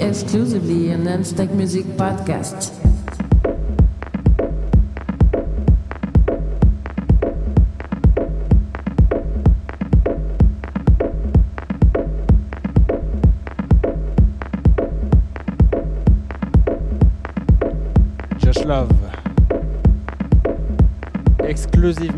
exclusively on Amstack Music Podcast. Just Love. Exclusive